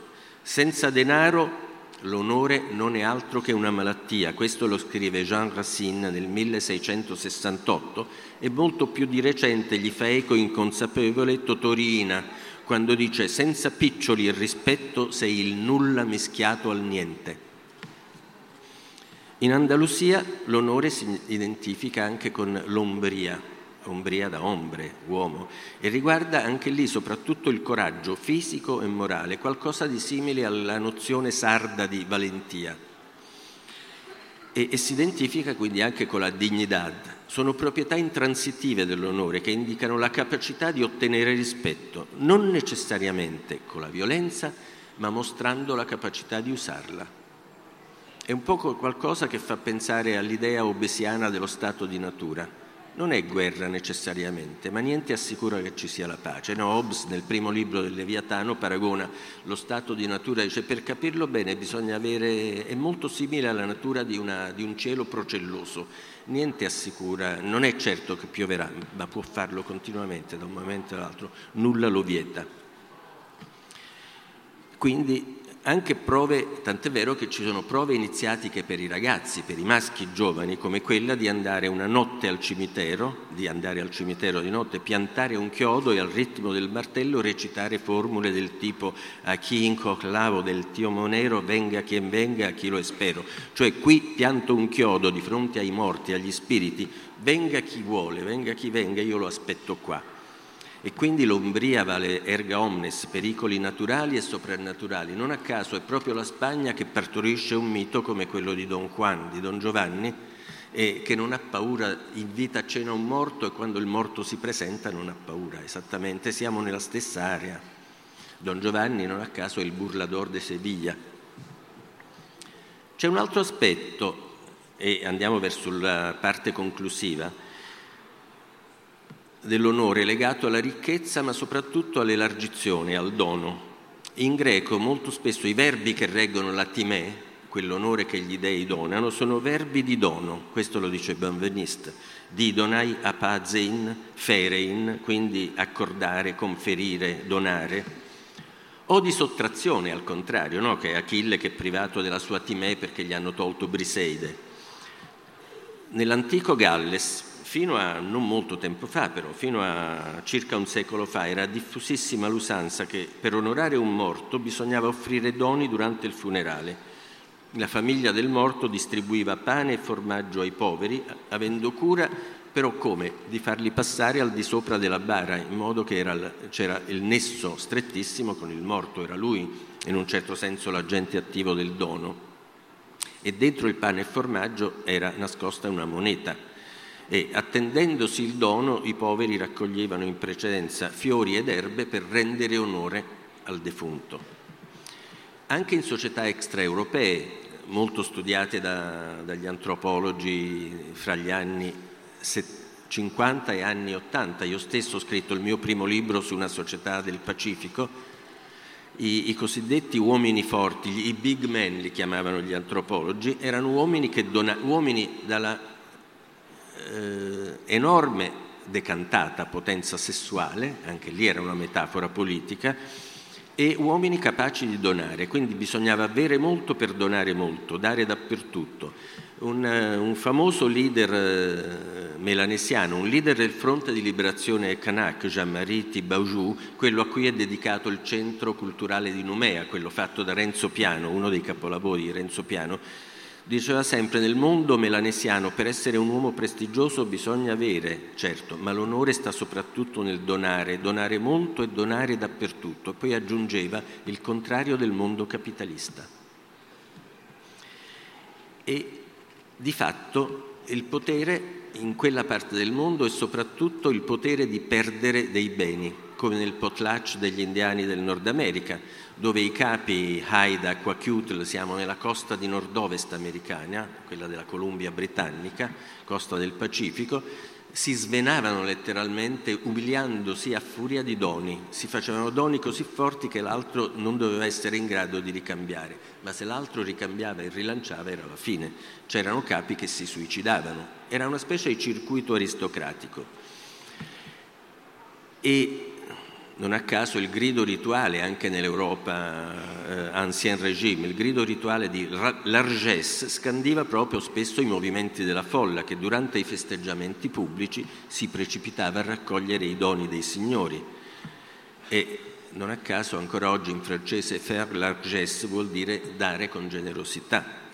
Senza denaro L'onore non è altro che una malattia, questo lo scrive Jean Racine nel 1668 e molto più di recente gli fa eco inconsapevole Totorina quando dice senza piccioli e rispetto sei il nulla mischiato al niente. In Andalusia l'onore si identifica anche con l'ombria, ombria da ombre, uomo, e riguarda anche lì soprattutto il coraggio fisico e morale, qualcosa di simile alla nozione sarda di valentia. E, e si identifica quindi anche con la dignidad. Sono proprietà intransitive dell'onore che indicano la capacità di ottenere rispetto, non necessariamente con la violenza, ma mostrando la capacità di usarla. È un po' qualcosa che fa pensare all'idea obesiana dello stato di natura non è guerra necessariamente, ma niente assicura che ci sia la pace. No, Hobbes nel primo libro del Leviatano paragona lo stato di natura, dice per capirlo bene bisogna avere, è molto simile alla natura di, una, di un cielo procelloso, niente assicura, non è certo che pioverà, ma può farlo continuamente da un momento all'altro, nulla lo vieta. Quindi anche prove, tant'è vero che ci sono prove iniziatiche per i ragazzi, per i maschi giovani, come quella di andare una notte al cimitero, di andare al cimitero di notte, piantare un chiodo e al ritmo del martello recitare formule del tipo a chi incoclavo del Tio Monero venga chi venga, a chi lo espero. Cioè qui pianto un chiodo di fronte ai morti, agli spiriti, venga chi vuole, venga chi venga, io lo aspetto qua. E quindi l'ombria vale erga omnes, pericoli naturali e soprannaturali. Non a caso è proprio la Spagna che partorisce un mito come quello di Don Juan, di Don Giovanni, e che non ha paura, invita a cena un morto e quando il morto si presenta non ha paura, esattamente, siamo nella stessa area. Don Giovanni non a caso è il burlador de Seviglia. C'è un altro aspetto, e andiamo verso la parte conclusiva, dell'onore legato alla ricchezza ma soprattutto all'elargizione, al dono. In greco molto spesso i verbi che reggono la timè, quell'onore che gli dei donano, sono verbi di dono, questo lo dice Benveniste, didonai apazein, ferein, quindi accordare, conferire, donare, o di sottrazione al contrario, no? che è Achille che è privato della sua timè perché gli hanno tolto Briseide. Nell'antico Galles, fino a non molto tempo fa, però, fino a circa un secolo fa, era diffusissima l'usanza che per onorare un morto bisognava offrire doni durante il funerale la famiglia del morto distribuiva pane e formaggio ai poveri, avendo cura però come? Di farli passare al di sopra della bara, in modo che era, c'era il nesso strettissimo con il morto, era lui in un certo senso l'agente attivo del dono. E dentro il pane e formaggio era nascosta una moneta. E attendendosi il dono, i poveri raccoglievano in precedenza fiori ed erbe per rendere onore al defunto anche in società extraeuropee, molto studiate da, dagli antropologi fra gli anni 50 e anni 80. Io stesso ho scritto il mio primo libro su una società del Pacifico. I, i cosiddetti uomini forti, i big men li chiamavano gli antropologi, erano uomini, che dona, uomini dalla eh, enorme decantata potenza sessuale, anche lì era una metafora politica, e uomini capaci di donare, quindi bisognava avere molto per donare molto, dare dappertutto. Un, eh, un famoso leader eh, melanesiano, un leader del fronte di liberazione Kanak, Jean-Marie Thibaujou, quello a cui è dedicato il centro culturale di Numea, quello fatto da Renzo Piano, uno dei capolavori di Renzo Piano, Diceva sempre, nel mondo melanesiano per essere un uomo prestigioso bisogna avere, certo, ma l'onore sta soprattutto nel donare, donare molto e donare dappertutto. Poi aggiungeva il contrario del mondo capitalista. E di fatto il potere in quella parte del mondo è soprattutto il potere di perdere dei beni, come nel potlatch degli indiani del Nord America, dove i capi Haida, Quacutl, siamo nella costa di nord-ovest americana, quella della Columbia britannica, costa del Pacifico, si svenavano letteralmente umiliandosi a furia di doni, si facevano doni così forti che l'altro non doveva essere in grado di ricambiare, ma se l'altro ricambiava e rilanciava era la fine. C'erano capi che si suicidavano, era una specie di circuito aristocratico. E non a caso il grido rituale anche nell'Europa eh, ancien regime, il grido rituale di largesse scandiva proprio spesso i movimenti della folla che durante i festeggiamenti pubblici si precipitava a raccogliere i doni dei signori. E non a caso ancora oggi in francese faire largesse vuol dire dare con generosità.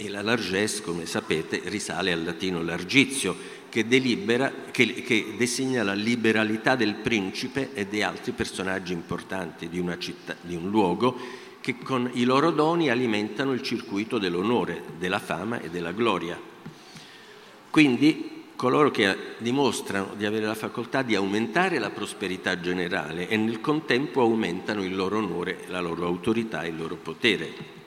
E la largesse, come sapete, risale al latino largizio, che, delibera, che, che, designa la liberalità del principe e di altri personaggi importanti di, una città, di un luogo che con i loro doni alimentano il circuito dell'onore, della fama e della gloria. Quindi coloro che dimostrano di avere la facoltà di aumentare la prosperità generale e nel contempo aumentano il loro onore, la loro autorità e il loro potere.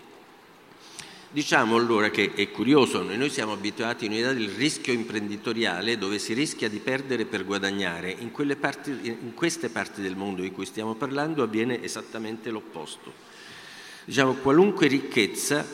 Diciamo allora che è curioso, noi siamo abituati in un'idea del rischio imprenditoriale dove si rischia di perdere per guadagnare, in, parti, in queste parti del mondo di cui stiamo parlando avviene esattamente l'opposto. Diciamo, qualunque ricchezza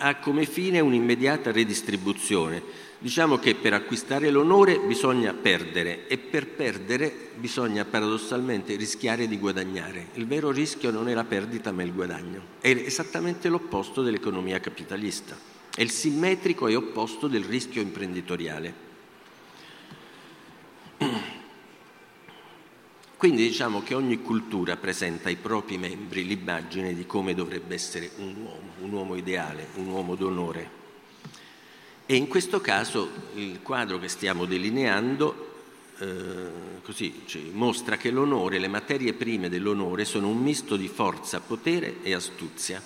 ha come fine un'immediata redistribuzione, Diciamo che per acquistare l'onore bisogna perdere e per perdere bisogna paradossalmente rischiare di guadagnare. Il vero rischio non è la perdita ma il guadagno. È esattamente l'opposto dell'economia capitalista. È il simmetrico e opposto del rischio imprenditoriale. Quindi diciamo che ogni cultura presenta ai propri membri l'immagine di come dovrebbe essere un uomo, un uomo ideale, un uomo d'onore. E in questo caso il quadro che stiamo delineando eh, così, cioè, mostra che l'onore, le materie prime dell'onore sono un misto di forza, potere e astuzia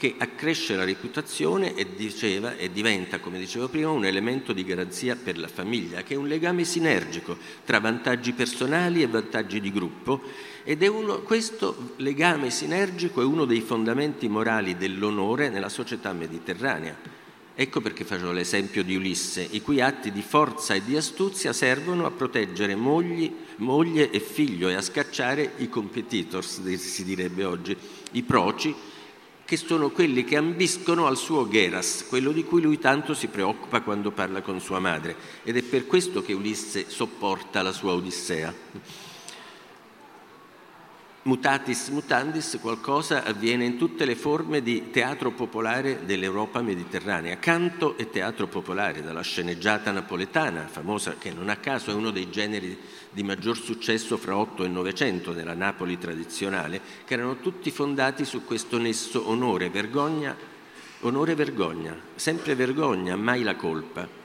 che accresce la reputazione e, diceva, e, diventa, come dicevo prima, un elemento di garanzia per la famiglia, che è un legame sinergico tra vantaggi personali e vantaggi di gruppo ed è uno, questo legame sinergico è uno dei fondamenti morali dell'onore nella società mediterranea. Ecco perché faccio l'esempio di Ulisse, i cui atti di forza e di astuzia servono a proteggere mogli, moglie e figlio e a scacciare i competitors, si direbbe oggi, i proci, che sono quelli che ambiscono al suo Geras, quello di cui lui tanto si preoccupa quando parla con sua madre, ed è per questo che Ulisse sopporta la sua Odissea. Mutatis mutandis qualcosa avviene in tutte le forme di teatro popolare dell'Europa mediterranea, canto e teatro popolare, dalla sceneggiata napoletana, famosa che non a caso è uno dei generi di maggior successo fra 8 e 900 nella Napoli tradizionale, che erano tutti fondati su questo nesso onore, vergogna, onore vergogna, sempre vergogna, mai la colpa.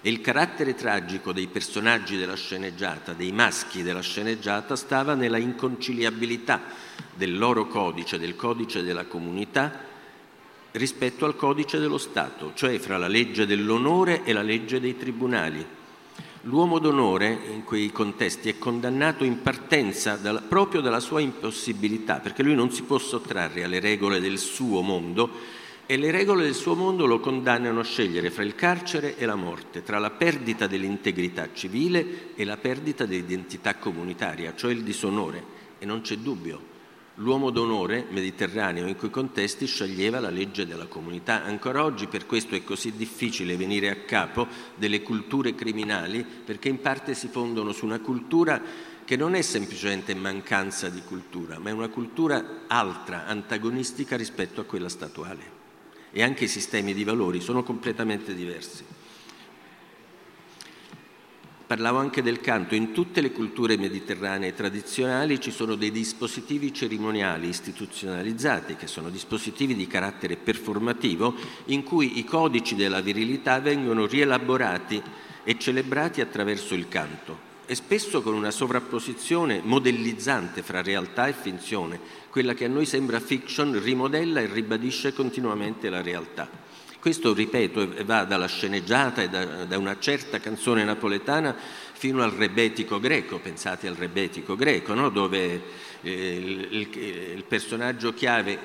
E il carattere tragico dei personaggi della sceneggiata, dei maschi della sceneggiata, stava nella inconciliabilità del loro codice, del codice della comunità, rispetto al codice dello Stato, cioè fra la legge dell'onore e la legge dei tribunali. L'uomo d'onore in quei contesti è condannato in partenza dal, proprio dalla sua impossibilità, perché lui non si può sottrarre alle regole del suo mondo e le regole del suo mondo lo condannano a scegliere fra il carcere e la morte, tra la perdita dell'integrità civile e la perdita dell'identità comunitaria, cioè il disonore. E non c'è dubbio, l'uomo d'onore mediterraneo in quei contesti sceglieva la legge della comunità. Ancora oggi per questo è così difficile venire a capo delle culture criminali, perché in parte si fondono su una cultura che non è semplicemente mancanza di cultura, ma è una cultura altra, antagonistica rispetto a quella statuale e anche i sistemi di valori sono completamente diversi. Parlavo anche del canto. In tutte le culture mediterranee tradizionali ci sono dei dispositivi cerimoniali istituzionalizzati, che sono dispositivi di carattere performativo, in cui i codici della virilità vengono rielaborati e celebrati attraverso il canto e spesso con una sovrapposizione modellizzante fra realtà e finzione. Quella che a noi sembra fiction rimodella e ribadisce continuamente la realtà. Questo, ripeto, va dalla sceneggiata e da, da una certa canzone napoletana fino al rebetico greco, pensate al rebetico greco, no? dove eh, il, il, personaggio chiave,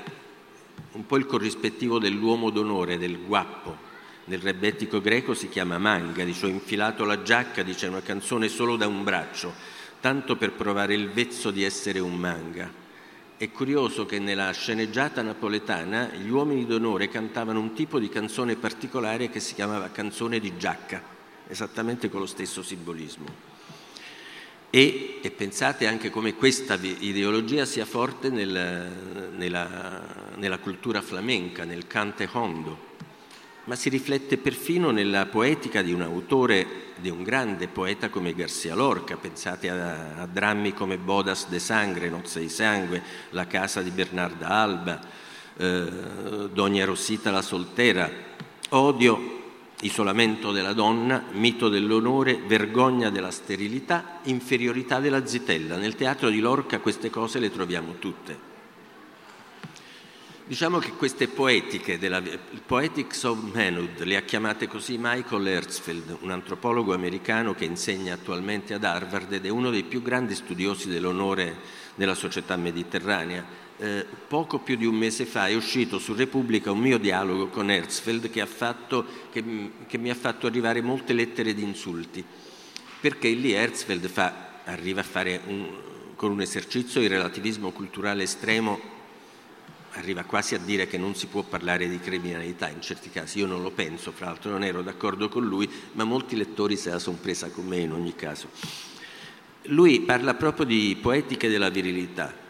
un po' il corrispettivo dell'uomo d'onore, del guappo, nel rebettico greco si chiama manga, dice ho infilato la giacca, dice una canzone solo da un braccio, tanto per provare il vezzo di essere un manga. È curioso che nella sceneggiata napoletana gli uomini d'onore cantavano un tipo di canzone particolare che si chiamava canzone di giacca, esattamente con lo stesso simbolismo. E, e pensate anche come questa ideologia sia forte nel, nella, nella cultura flamenca, nel cante hondo ma si riflette perfino nella poetica di un autore, di un grande poeta come Garcia Lorca. Pensate a, a drammi come Bodas de Sangre, Nozze di Sangue, La casa di Bernarda Alba, eh, Dogna Rosita la soltera, Odio, Isolamento della donna, Mito dell'onore, Vergogna della sterilità, Inferiorità della zitella. Nel teatro di Lorca queste cose le troviamo tutte. Diciamo che queste poetiche, della, il Poetics of Manhood, le ha chiamate così Michael Herzfeld, un antropologo americano che insegna attualmente ad Harvard ed è uno dei più grandi studiosi dell'onore nella società mediterranea. Eh, poco più di un mese fa è uscito su Repubblica un mio dialogo con Herzfeld che, fatto, che, che mi ha fatto arrivare molte lettere di insulti, perché lì Herzfeld fa, arriva a fare un, con un esercizio di relativismo culturale estremo arriva quasi a dire che non si può parlare di criminalità in certi casi, io non lo penso, fra l'altro non ero d'accordo con lui, ma molti lettori se la sono presa con me in ogni caso. Lui parla proprio di poetiche della virilità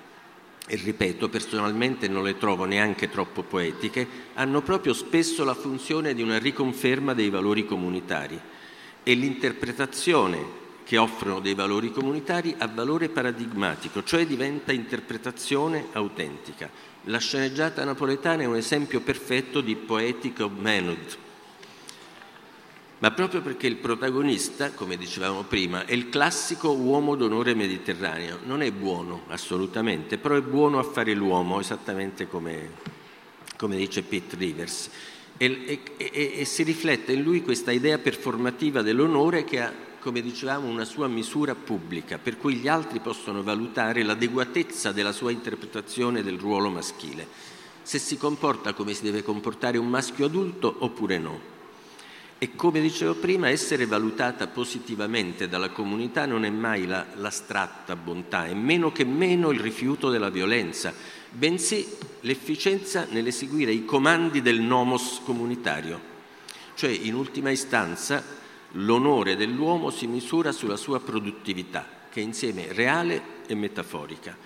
e ripeto, personalmente non le trovo neanche troppo poetiche, hanno proprio spesso la funzione di una riconferma dei valori comunitari e l'interpretazione che offrono dei valori comunitari ha valore paradigmatico, cioè diventa interpretazione autentica. La sceneggiata napoletana è un esempio perfetto di poetic manhood. ma proprio perché il protagonista, come dicevamo prima, è il classico uomo d'onore mediterraneo. Non è buono, assolutamente, però è buono a fare l'uomo, esattamente come, come dice Pete Rivers. E, e, e, e si riflette in lui questa idea performativa dell'onore che ha come dicevamo, una sua misura pubblica, per cui gli altri possono valutare l'adeguatezza della sua interpretazione del ruolo maschile, se si comporta come si deve comportare un maschio adulto oppure no. E come dicevo prima, essere valutata positivamente dalla comunità non è mai la, l'astratta bontà, è meno che meno il rifiuto della violenza, bensì l'efficienza nell'eseguire i comandi del nomos comunitario, cioè in ultima istanza l'onore dell'uomo si misura sulla sua produttività, che è insieme reale e metaforica,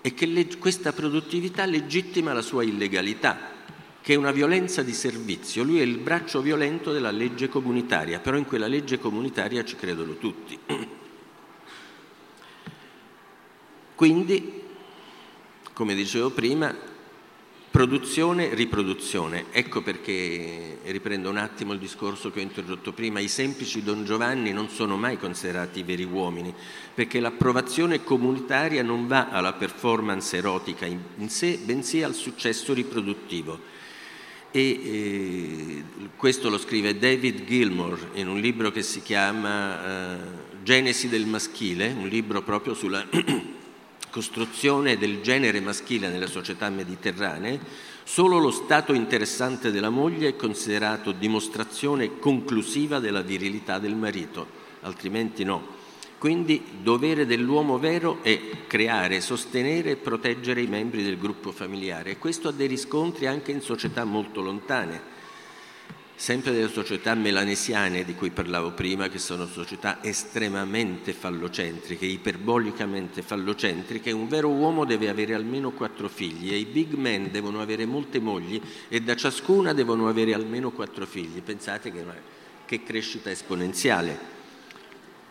e che le, questa produttività legittima la sua illegalità, che è una violenza di servizio. Lui è il braccio violento della legge comunitaria, però in quella legge comunitaria ci credono tutti. Quindi, come dicevo prima, produzione, riproduzione. Ecco perché, riprendo un attimo il discorso che ho introdotto prima, i semplici Don Giovanni non sono mai considerati veri uomini, perché l'approvazione comunitaria non va alla performance erotica in sé, bensì al successo riproduttivo e eh, questo lo scrive David Gilmour in un libro che si chiama eh, Genesi del maschile, un libro proprio sulla costruzione del genere maschile nelle società mediterranee, solo lo stato interessante della moglie è considerato dimostrazione conclusiva della virilità del marito, altrimenti no. Quindi dovere dell'uomo vero è creare, sostenere e proteggere i membri del gruppo familiare e questo ha dei riscontri anche in società molto lontane, sempre delle società melanesiane di cui parlavo prima, che sono società estremamente fallocentriche, iperbolicamente fallocentriche, un vero uomo deve avere almeno quattro figli e i big men devono avere molte mogli e da ciascuna devono avere almeno quattro figli. Pensate che, che crescita esponenziale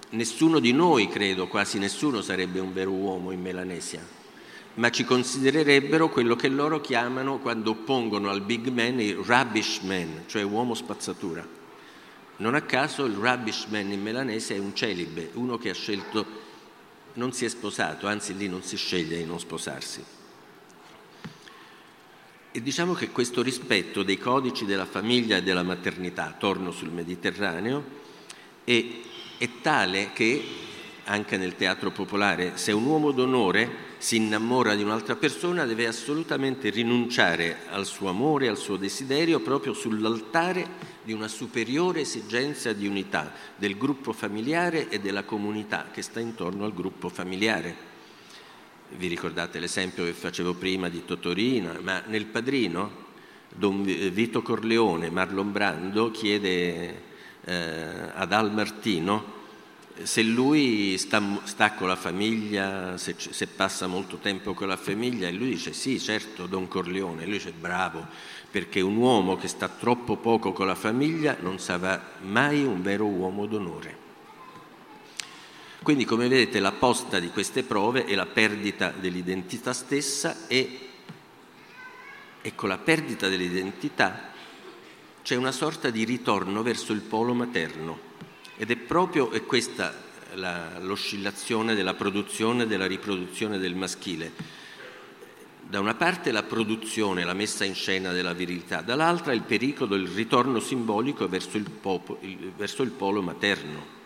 nessuno di noi, credo, quasi nessuno sarebbe un vero uomo in Melanesia, ma ci considererebbero quello che loro chiamano, quando oppongono al big man, il rubbish man, cioè uomo spazzatura. Non a caso il rubbish man in Melanesia è un celibe, uno che ha scelto, non si è sposato, anzi lì non si sceglie di non sposarsi. E diciamo che questo rispetto dei codici della famiglia e della maternità, torno sul Mediterraneo, è è tale che, anche nel teatro popolare, se un uomo d'onore si innamora di un'altra persona deve assolutamente rinunciare al suo amore, al suo desiderio, proprio sull'altare di una superiore esigenza di unità del gruppo familiare e della comunità che sta intorno al gruppo familiare. Vi ricordate l'esempio che facevo prima di Totorina, ma nel padrino Don Vito Corleone, Marlon Brando, chiede eh, ad Al Martino se lui sta, sta, con la famiglia, se, se, passa molto tempo con la famiglia, e lui dice sì, certo, Don Corleone, lui dice bravo, perché un uomo che sta troppo poco con la famiglia non sarà mai un vero uomo d'onore. Quindi, come vedete, la posta di queste prove è la perdita dell'identità stessa e, e con la perdita dell'identità c'è una sorta di ritorno verso il polo materno ed è proprio è questa la, l'oscillazione della produzione e della riproduzione del maschile. Da una parte la produzione, la messa in scena della virilità, dall'altra il pericolo, il ritorno simbolico verso il, popo, il, verso il polo materno.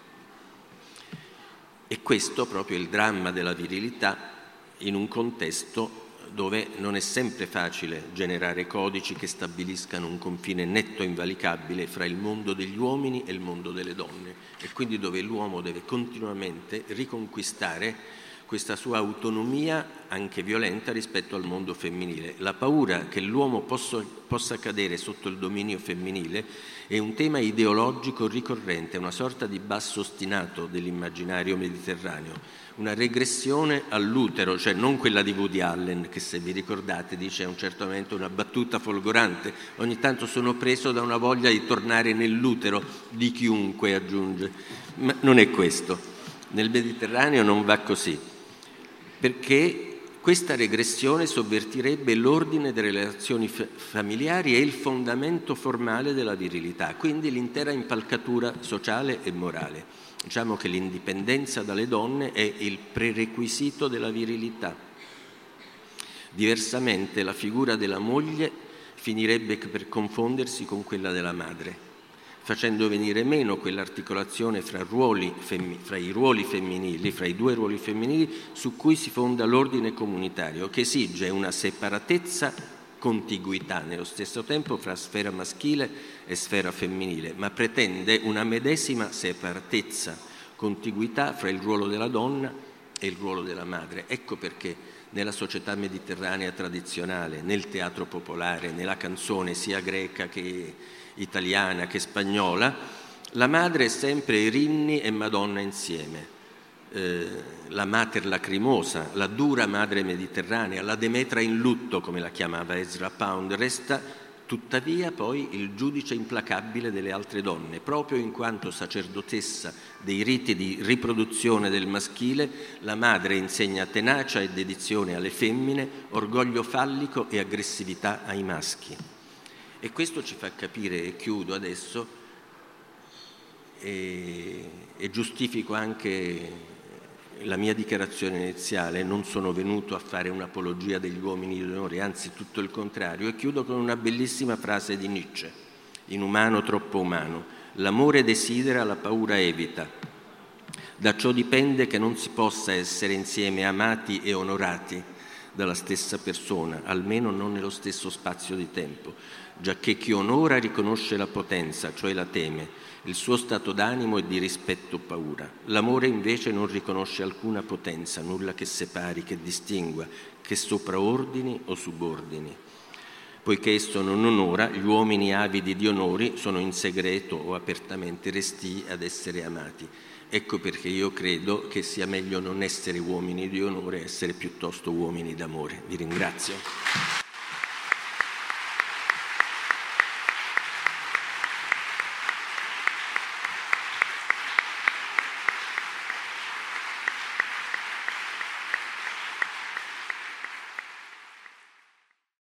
E questo proprio è il dramma della virilità in un contesto dove non è sempre facile generare codici che stabiliscano un confine netto e invalicabile fra il mondo degli uomini e il mondo delle donne e quindi dove l'uomo deve continuamente riconquistare questa sua autonomia anche violenta rispetto al mondo femminile. La paura che l'uomo possa, possa cadere sotto il dominio femminile è un tema ideologico ricorrente, una sorta di basso ostinato dell'immaginario mediterraneo una regressione all'utero, cioè non quella di Woody Allen, che se vi ricordate dice a un certo momento una battuta folgorante, ogni tanto sono preso da una voglia di tornare nell'utero di chiunque, aggiunge. Ma non è questo. Nel Mediterraneo non va così, perché Questa regressione sovvertirebbe l'ordine delle relazioni familiari e il fondamento formale della virilità, quindi l'intera impalcatura sociale e morale. Diciamo che l'indipendenza dalle donne è il prerequisito della virilità. Diversamente la figura della moglie finirebbe per confondersi con quella della madre facendo venire meno quell'articolazione fra, ruoli, fra, i ruoli femminili, fra i due ruoli femminili su cui si fonda l'ordine comunitario, che esige una separatezza contiguità nello stesso tempo fra sfera maschile e sfera femminile, ma pretende una medesima separatezza, contiguità fra il ruolo della donna e il ruolo della madre. Ecco perché nella società mediterranea tradizionale, nel teatro popolare, nella canzone sia greca che italiana che spagnola, la madre è sempre Rinni e Madonna insieme. Eh, la mater lacrimosa, la dura madre mediterranea, la Demetra in lutto, come la chiamava Ezra Pound, resta tuttavia poi il giudice implacabile delle altre donne, proprio in quanto sacerdotessa dei riti di riproduzione del maschile, la madre insegna tenacia e dedizione alle femmine, orgoglio fallico e aggressività ai maschi. E questo ci fa capire, e chiudo adesso, e, e giustifico anche la mia dichiarazione iniziale, non sono venuto a fare un'apologia degli uomini di onore, anzi tutto il contrario, e chiudo con una bellissima frase di Nietzsche, inumano troppo umano, l'amore desidera, la paura evita, da ciò dipende che non si possa essere insieme amati e onorati dalla stessa persona, almeno non nello stesso spazio di tempo giacché chi onora riconosce la potenza, cioè la teme, il suo stato d'animo è di rispetto paura. L'amore invece non riconosce alcuna potenza, nulla che separi, che distingua, che sopraordini o subordini. Poiché esso non onora, gli uomini avidi di onori sono in segreto o apertamente restii ad essere amati. Ecco perché io credo che sia meglio non essere uomini di onore, essere piuttosto uomini d'amore. Vi ringrazio.